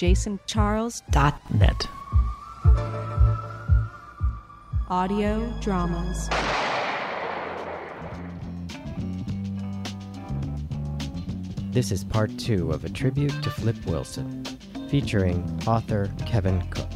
jasoncharles.net. Audio dramas. This is part two of a tribute to Flip Wilson, featuring author Kevin Cook.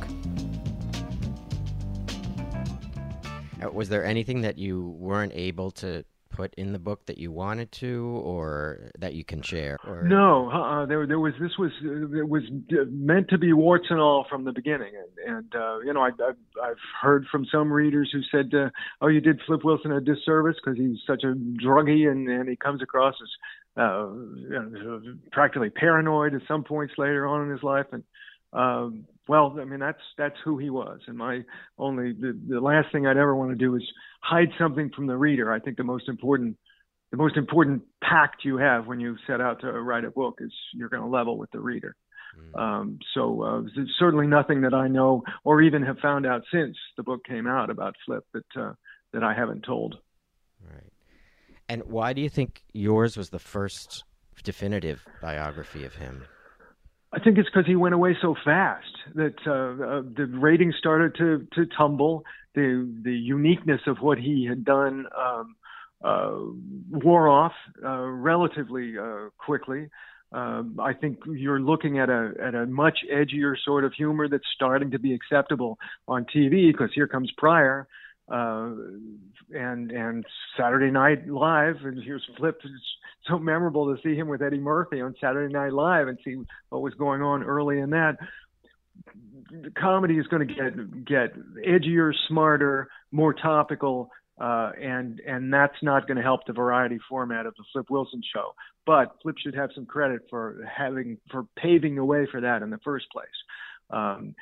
Uh, Was there anything that you weren't able to put in the book that you wanted to, or that you can share? Or... No, uh, there there was this was uh, it was meant to be warts and all from the beginning, and, and uh, you know I, I've, I've heard from some readers who said, uh, "Oh, you did Flip Wilson a disservice because he's such a druggie and and he comes across as uh, practically paranoid at some points later on in his life." And um, well, I mean that's that's who he was, and my only the, the last thing I'd ever want to do is hide something from the reader. I think the most important the most important pact you have when you set out to write a book is you're going to level with the reader. Mm. Um, so uh, there's certainly nothing that I know or even have found out since the book came out about Flip that uh, that I haven't told. Right. And why do you think yours was the first definitive biography of him? I think it's because he went away so fast that uh, uh, the ratings started to to tumble. The the uniqueness of what he had done um, uh, wore off uh, relatively uh, quickly. Um, I think you're looking at a at a much edgier sort of humor that's starting to be acceptable on TV because here comes Pryor uh, and and Saturday Night Live, and here's Flip. It's so memorable to see him with Eddie Murphy on Saturday Night Live and see what was going on early in that. Comedy is going to get get edgier, smarter, more topical, uh, and and that's not going to help the variety format of the Flip Wilson show. But Flip should have some credit for having for paving the way for that in the first place. Um,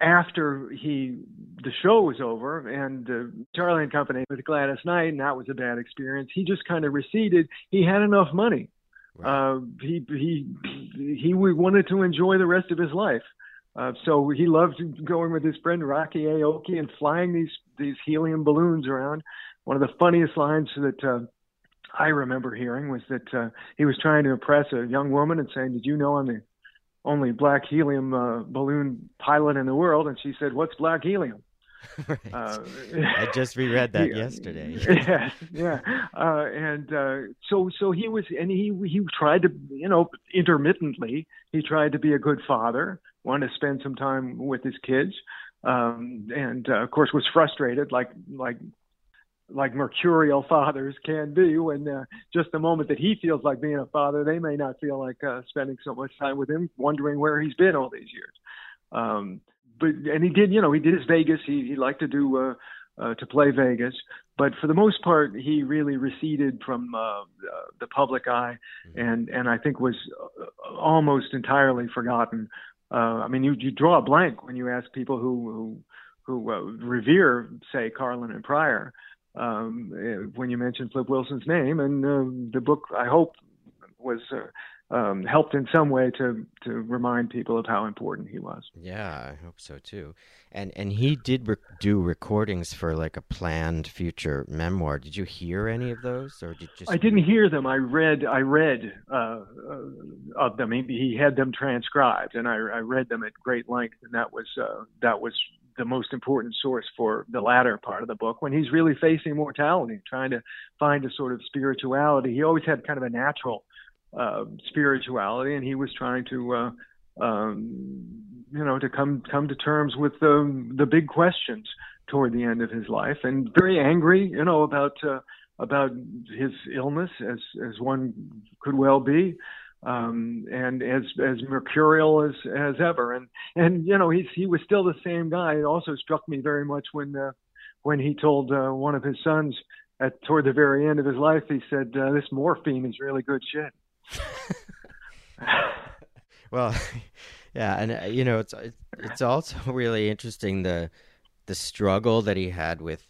after he the show was over and uh, Charlie and Company with Gladys Knight, and that was a bad experience. He just kind of receded. He had enough money. Right. Uh, he he he wanted to enjoy the rest of his life. Uh, so he loved going with his friend Rocky Aoki and flying these these helium balloons around. One of the funniest lines that uh, I remember hearing was that uh, he was trying to impress a young woman and saying, "Did you know I'm the only black helium uh, balloon pilot in the world?" And she said, "What's black helium?" right. Uh, I just reread that yeah, yesterday. yeah, yeah, uh, and uh, so so he was, and he he tried to, you know, intermittently he tried to be a good father, wanted to spend some time with his kids, um, and uh, of course was frustrated, like like like mercurial fathers can be when uh, just the moment that he feels like being a father, they may not feel like uh, spending so much time with him, wondering where he's been all these years. Um, but and he did, you know, he did his Vegas. He he liked to do uh, uh, to play Vegas, but for the most part, he really receded from uh, the public eye, and and I think was uh, almost entirely forgotten. Uh, I mean, you you draw a blank when you ask people who who who uh, revere, say, Carlin and Pryor, um, eh, when you mentioned Flip Wilson's name, and uh, the book, I hope, was. Uh, um, helped in some way to to remind people of how important he was. Yeah, I hope so too. And and he did rec- do recordings for like a planned future memoir. Did you hear any of those, or did just? I didn't hear them. I read I read uh, uh, of them. He, he had them transcribed, and I, I read them at great length, and that was uh, that was the most important source for the latter part of the book when he's really facing mortality, trying to find a sort of spirituality. He always had kind of a natural uh, spirituality, and he was trying to, uh, um, you know, to come come to terms with the the big questions toward the end of his life, and very angry, you know, about uh, about his illness, as as one could well be, um, and as as mercurial as as ever, and and you know, he's he was still the same guy. It also struck me very much when uh, when he told uh, one of his sons at toward the very end of his life, he said, uh, "This morphine is really good shit." well, yeah, and uh, you know, it's it's also really interesting the the struggle that he had with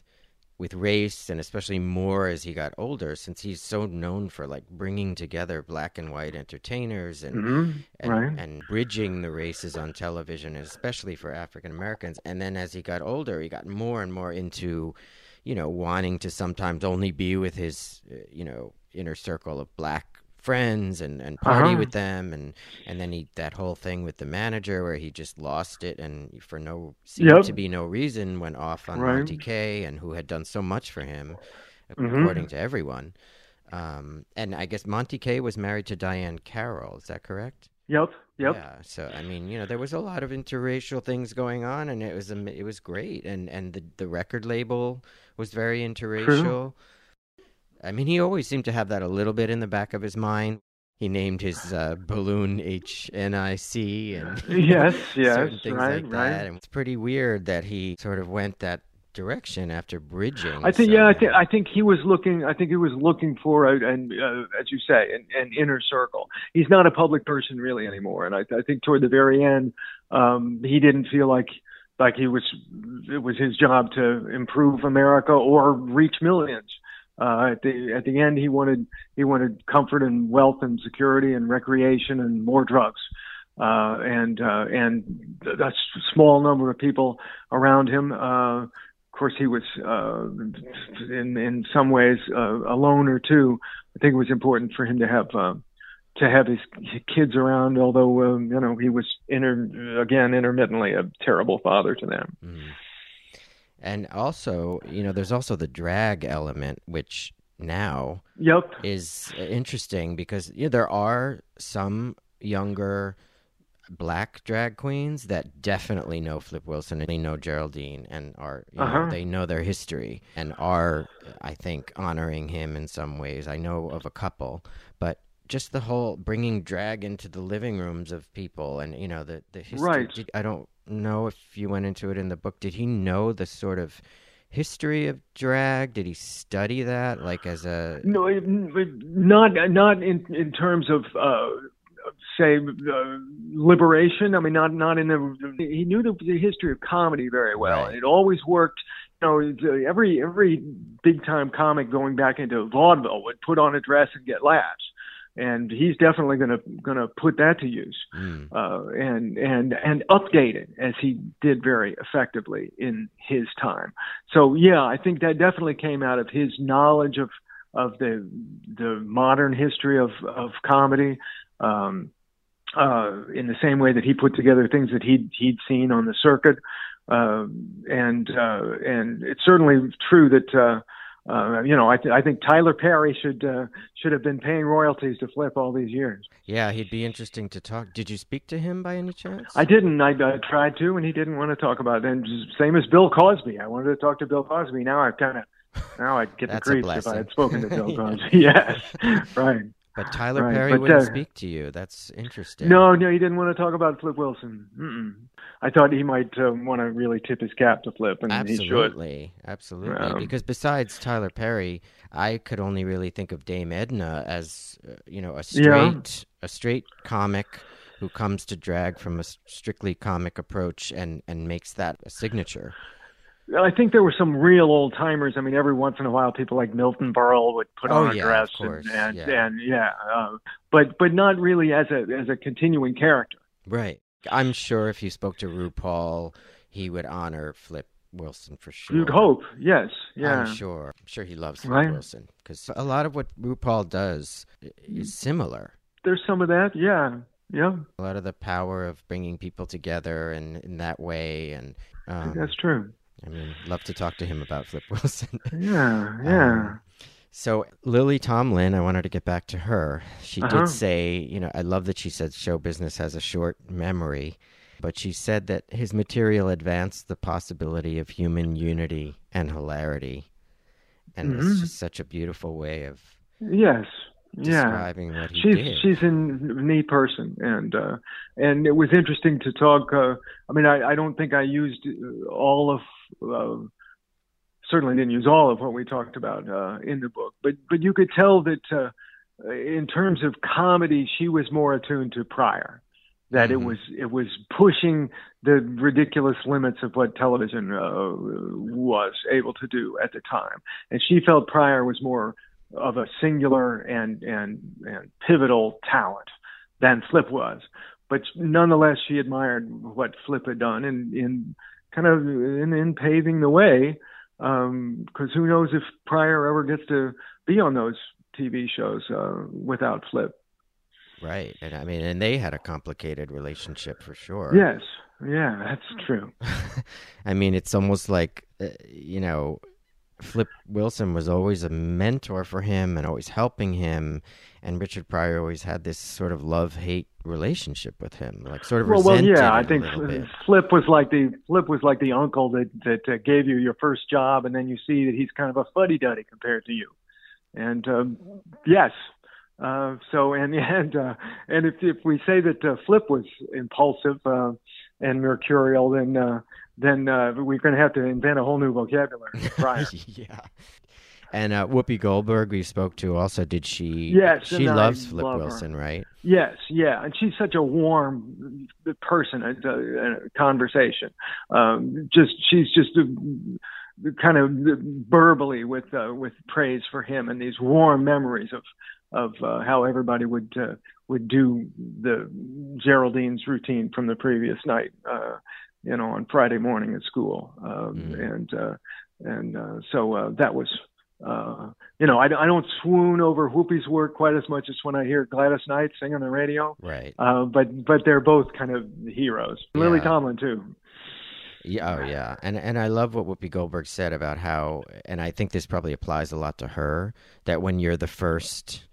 with race, and especially more as he got older, since he's so known for like bringing together black and white entertainers and mm-hmm. and, right. and bridging the races on television, especially for African Americans. And then as he got older, he got more and more into, you know, wanting to sometimes only be with his, uh, you know, inner circle of black friends and, and party Uh-huh. with them and and then he that whole thing with the manager where he just lost it and for no seemed Yep. to be no reason went off on Right. Monte Kay and who had done so much for him Mhm. according to everyone. Um, and I guess Monte Kay was married to Diahann Carroll, is that correct? Yep. Yep. Yeah. So I mean, you know, there was a lot of interracial things going on, and it was it was great, and and the the record label was very interracial. I mean, he always seemed to have that a little bit in the back of his mind. He named his uh, balloon HNIC and Yes, yes, certain things right, like right. that. And it's pretty weird that he sort of went that direction after bridging. I think, yeah, I think I think he was looking. I think he was looking for, a, and uh, as you say, an, an inner circle. He's not a public person really anymore, and I, I think toward the very end, um, he didn't feel like like he was. It was his job to improve America or reach millions. Uh, at the at the end, he wanted he wanted comfort and wealth and security and recreation and more drugs. Uh, and uh, and a small number of people around him. Uh, of course, he was uh, in in some ways uh, a loner too. I think it was important for him to have uh, to have his kids around. Although um, you know he was inter- again intermittently a terrible father to them. Mm. And also, you know, there's also the drag element, which now Yep. is interesting because you know, there are some younger black drag queens that definitely know Flip Wilson and they know Geraldine and are you know, Uh-huh. they know their history and are I think honoring him in some ways. I know of a couple, but just the whole bringing drag into the living rooms of people and you know the the history. Right. I don't know if you went into it in the book. Did he know the sort of history of drag? Did he study that like as a No, it- it- not not in in terms of uh, say uh, liberation. I mean, not not in the. He knew the, the history of comedy very well. Right. It always worked. You know, uh, every every big time comic going back into vaudeville would put on a dress and get laughs, and he's definitely going to going to put that to use Mm. uh, and and and update it as he did very effectively in his time. So yeah, I think that definitely came out of his knowledge of of the the modern history of of comedy. Um, uh, in the same way that he put together things that he'd he'd seen on the circuit, um, and uh, and it's certainly true that uh, you know I, th- I think Tyler Perry should uh, should have been paying royalties to Flip all these years. Yeah, he'd be interesting to talk. Did you speak to him by any chance? I didn't. I, I tried to, and he didn't want to talk about it. And same as Bill Cosby. I wanted to talk to Bill Cosby. Now I've kind of now I'd get the creeps if I had spoken to Bill Cosby. yes, right. But Tyler Right, Perry but, wouldn't uh, speak to you. That's interesting. No, no, he didn't want to talk about Flip Wilson. Mm-mm. I thought he might uh, want to really tip his cap to Flip, and he should. absolutely, absolutely. Um, because besides Tyler Perry, I could only really think of Dame Edna as uh, you know a Yeah. straight a straight comic who comes to drag from a strictly comic approach and and makes that a signature. I think there were some real old timers. I mean, every once in a while, people like Milton Berle would put Oh, on a yeah, dress, of course, and and yeah. and yeah, uh, but but not really as a as a continuing character. Right. I'm sure if you spoke to RuPaul, he would honor Flip Wilson for sure. You'd hope, yes, yeah. I'm sure. I'm sure he loves Flip Right. Wilson because a lot of what RuPaul does is similar. There's some of that, yeah, yeah. A lot of the power of bringing people together and in that way, and um, that's true. I mean, love to talk to him about Flip Wilson. Yeah, yeah. Um, so Lily Tomlin, I wanted to get back to her. She Uh-huh. did say, you know, I love that she said show business has a short memory, but she said that his material advanced the possibility of human unity and hilarity, and it's Mhm. just such a beautiful way of yes, yeah. describing what he She's did. she's a neat person, and uh, and it was interesting to talk. Uh, I mean, I, I don't think I used uh, all of. Uh, certainly didn't use all of what we talked about uh, in the book, but but you could tell that uh, in terms of comedy, she was more attuned to Pryor. That Mhm. it was it was pushing the ridiculous limits of what television uh, was able to do at the time, and she felt Pryor was more of a singular and and and pivotal talent than Flip was. But nonetheless, she admired what Flip had done in in kind of in, in paving the way. Because who knows if Pryor ever gets to be on those TV shows uh, without Flip. Right, and I mean, and they had a complicated relationship for sure. Yes, yeah, that's true. I mean, it's almost like uh, you know, Flip Wilson was always a mentor for him and always helping him, and Richard Pryor always had this sort of love hate relationship with him, like sort of well, well, yeah. I think. Flip was like the Flip was like the uncle that that uh, gave you your first job, and then you see that he's kind of a fuddy duddy compared to you. And um, yes, uh, so and and uh, and if if we say that uh, Flip was impulsive uh, and mercurial, then uh, then uh, we're going to have to invent a whole new vocabulary. Pryor. yeah. And uh, Whoopi Goldberg, we spoke to also. Did she? Yes, she and I loves Flip love her. Wilson, right? Yes, yeah, and she's such a warm person. A, a, a conversation, um, just she's just a, kind of verbally with uh, with praise for him and these warm memories of of uh, how everybody would uh, would do the Geraldine's routine from the previous night, uh, you know, on Friday morning at school, um, Mm. and uh, and uh, so uh, that was. Uh, you know, I, I don't swoon over Whoopi's work quite as much as when I hear Gladys Knight sing on the radio. Right. Uh, but but they're both kind of heroes. Lily Tomlin too. Yeah, oh yeah, and and I love what Whoopi Goldberg said about how, and I think this probably applies a lot to her. That when you're the first,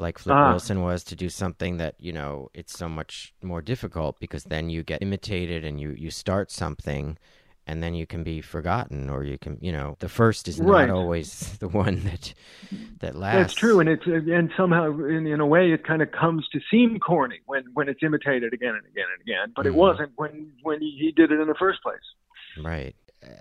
like Flip Ah. Wilson was, to do something that you know it's so much more difficult because then you get imitated and you you start something, and then you can be forgotten or you can you know the first is Right. not always the one that that lasts. That's true, and it's and somehow in, in a way it kind of comes to seem corny when when it's imitated again and again and again. But Mhm. it wasn't when when he, he did it in the first place. Right.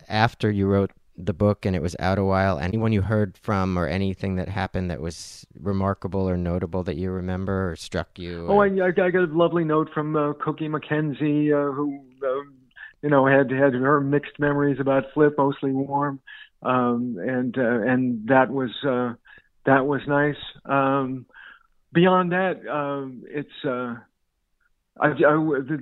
After you wrote the book and it was out a while, anyone you heard from or anything that happened that was remarkable or notable that you remember or struck you? Oh, or- I, I got a lovely note from uh, Cookie McKenzie, uh, who uh, you know had had her mixed memories about Flip, mostly warm, um, and uh, and that was uh, that was nice. Um, beyond that, um, it's uh, I, I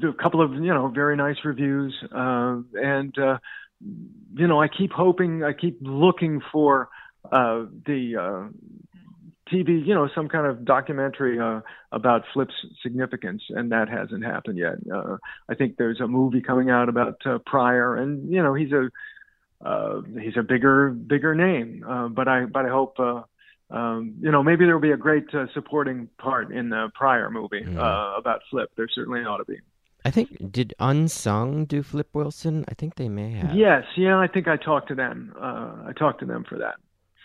a couple of you know very nice reviews, uh, and uh, you know I keep hoping, I keep looking for uh, the uh, TV, you know, some kind of documentary uh, about Flip's significance, and that hasn't happened yet. Uh, I think there's a movie coming out about uh, Pryor, and you know, he's a uh, he's a bigger bigger name, uh, but I but I hope. Uh, um, you know, maybe there'll be a great uh, supporting part in the Pryor movie Mhm. uh, about Flip. There certainly ought to be. I think did Unsung do Flip Wilson? I think they may have. Yes, yeah, I think I talked to them. Uh, I talked to them for that.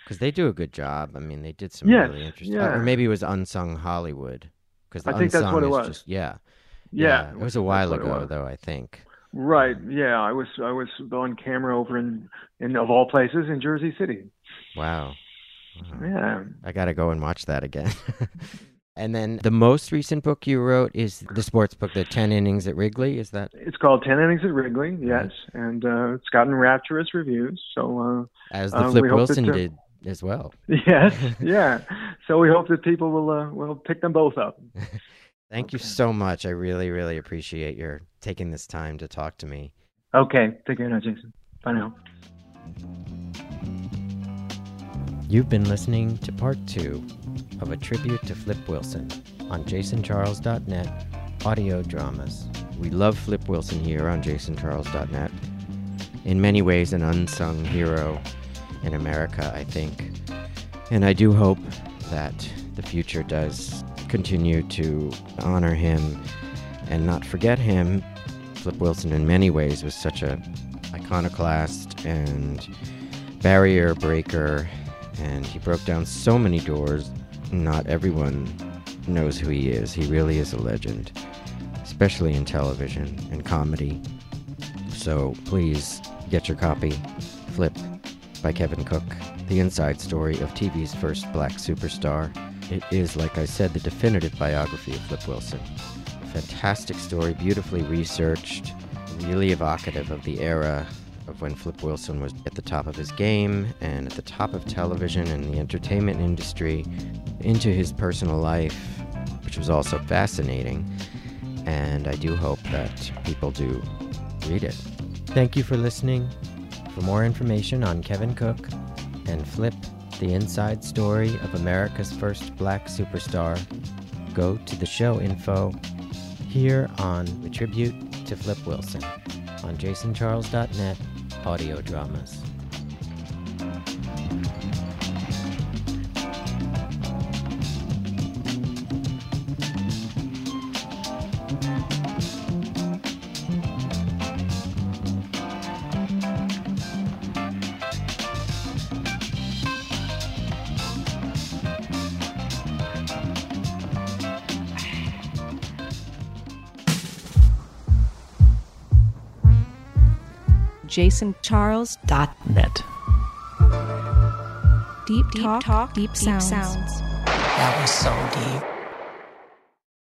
because they do a good job. I mean, they did some Yes, really interesting. yeah. Or maybe it was Unsung Hollywood. Because I think that's what it was. Just, yeah. Yeah, It was a while that's what it ago, though. I think. Right. Yeah, I was I was on camera over in in of all places in Jersey City. Wow. Wow. Yeah. I got to go and watch that again. and then the most recent book you wrote is the sports book, The 10 Innings at Wrigley. Is that It's called Ten Innings at Wrigley. Yes, and uh, it's gotten rapturous reviews. So as the Uh, Flip we Wilson that, uh, did as well? uh, yes, yeah. So we hope that people will uh, will pick them both up. Thank you so much. I really, really appreciate your taking this time to talk to me. Okay. Take care now, Jason. Bye now. You've been listening to part two of a tribute to Flip Wilson on jasoncharles.net audio dramas. We love Flip Wilson here on jasoncharles.net. In many ways, an unsung hero in America, I think. And I do hope that the future does continue to honor him and not forget him. Flip Wilson, in many ways, was such a iconoclast and barrier breaker, and he broke down so many doors. Not everyone knows who he is. He really is a legend, especially in television and comedy. So please get your copy, Flip, by Kevin Cook, the inside story of TV's first black superstar. It is, like I said, the definitive biography of Flip Wilson. Fantastic story, beautifully researched, really evocative of the era of when Flip Wilson was at the top of his game and at the top of television and the entertainment industry, into his personal life, which was also fascinating. And I do hope that people do read it. Thank you for listening. For more information on Kevin Cook and Flip, the inside story of America's first black superstar, go to the show info here on the tribute to Flip Wilson on jasoncharles.net audio dramas. jasoncharles.net. Deep Deep talk, talk, deep deep sounds. sounds. That was so deep.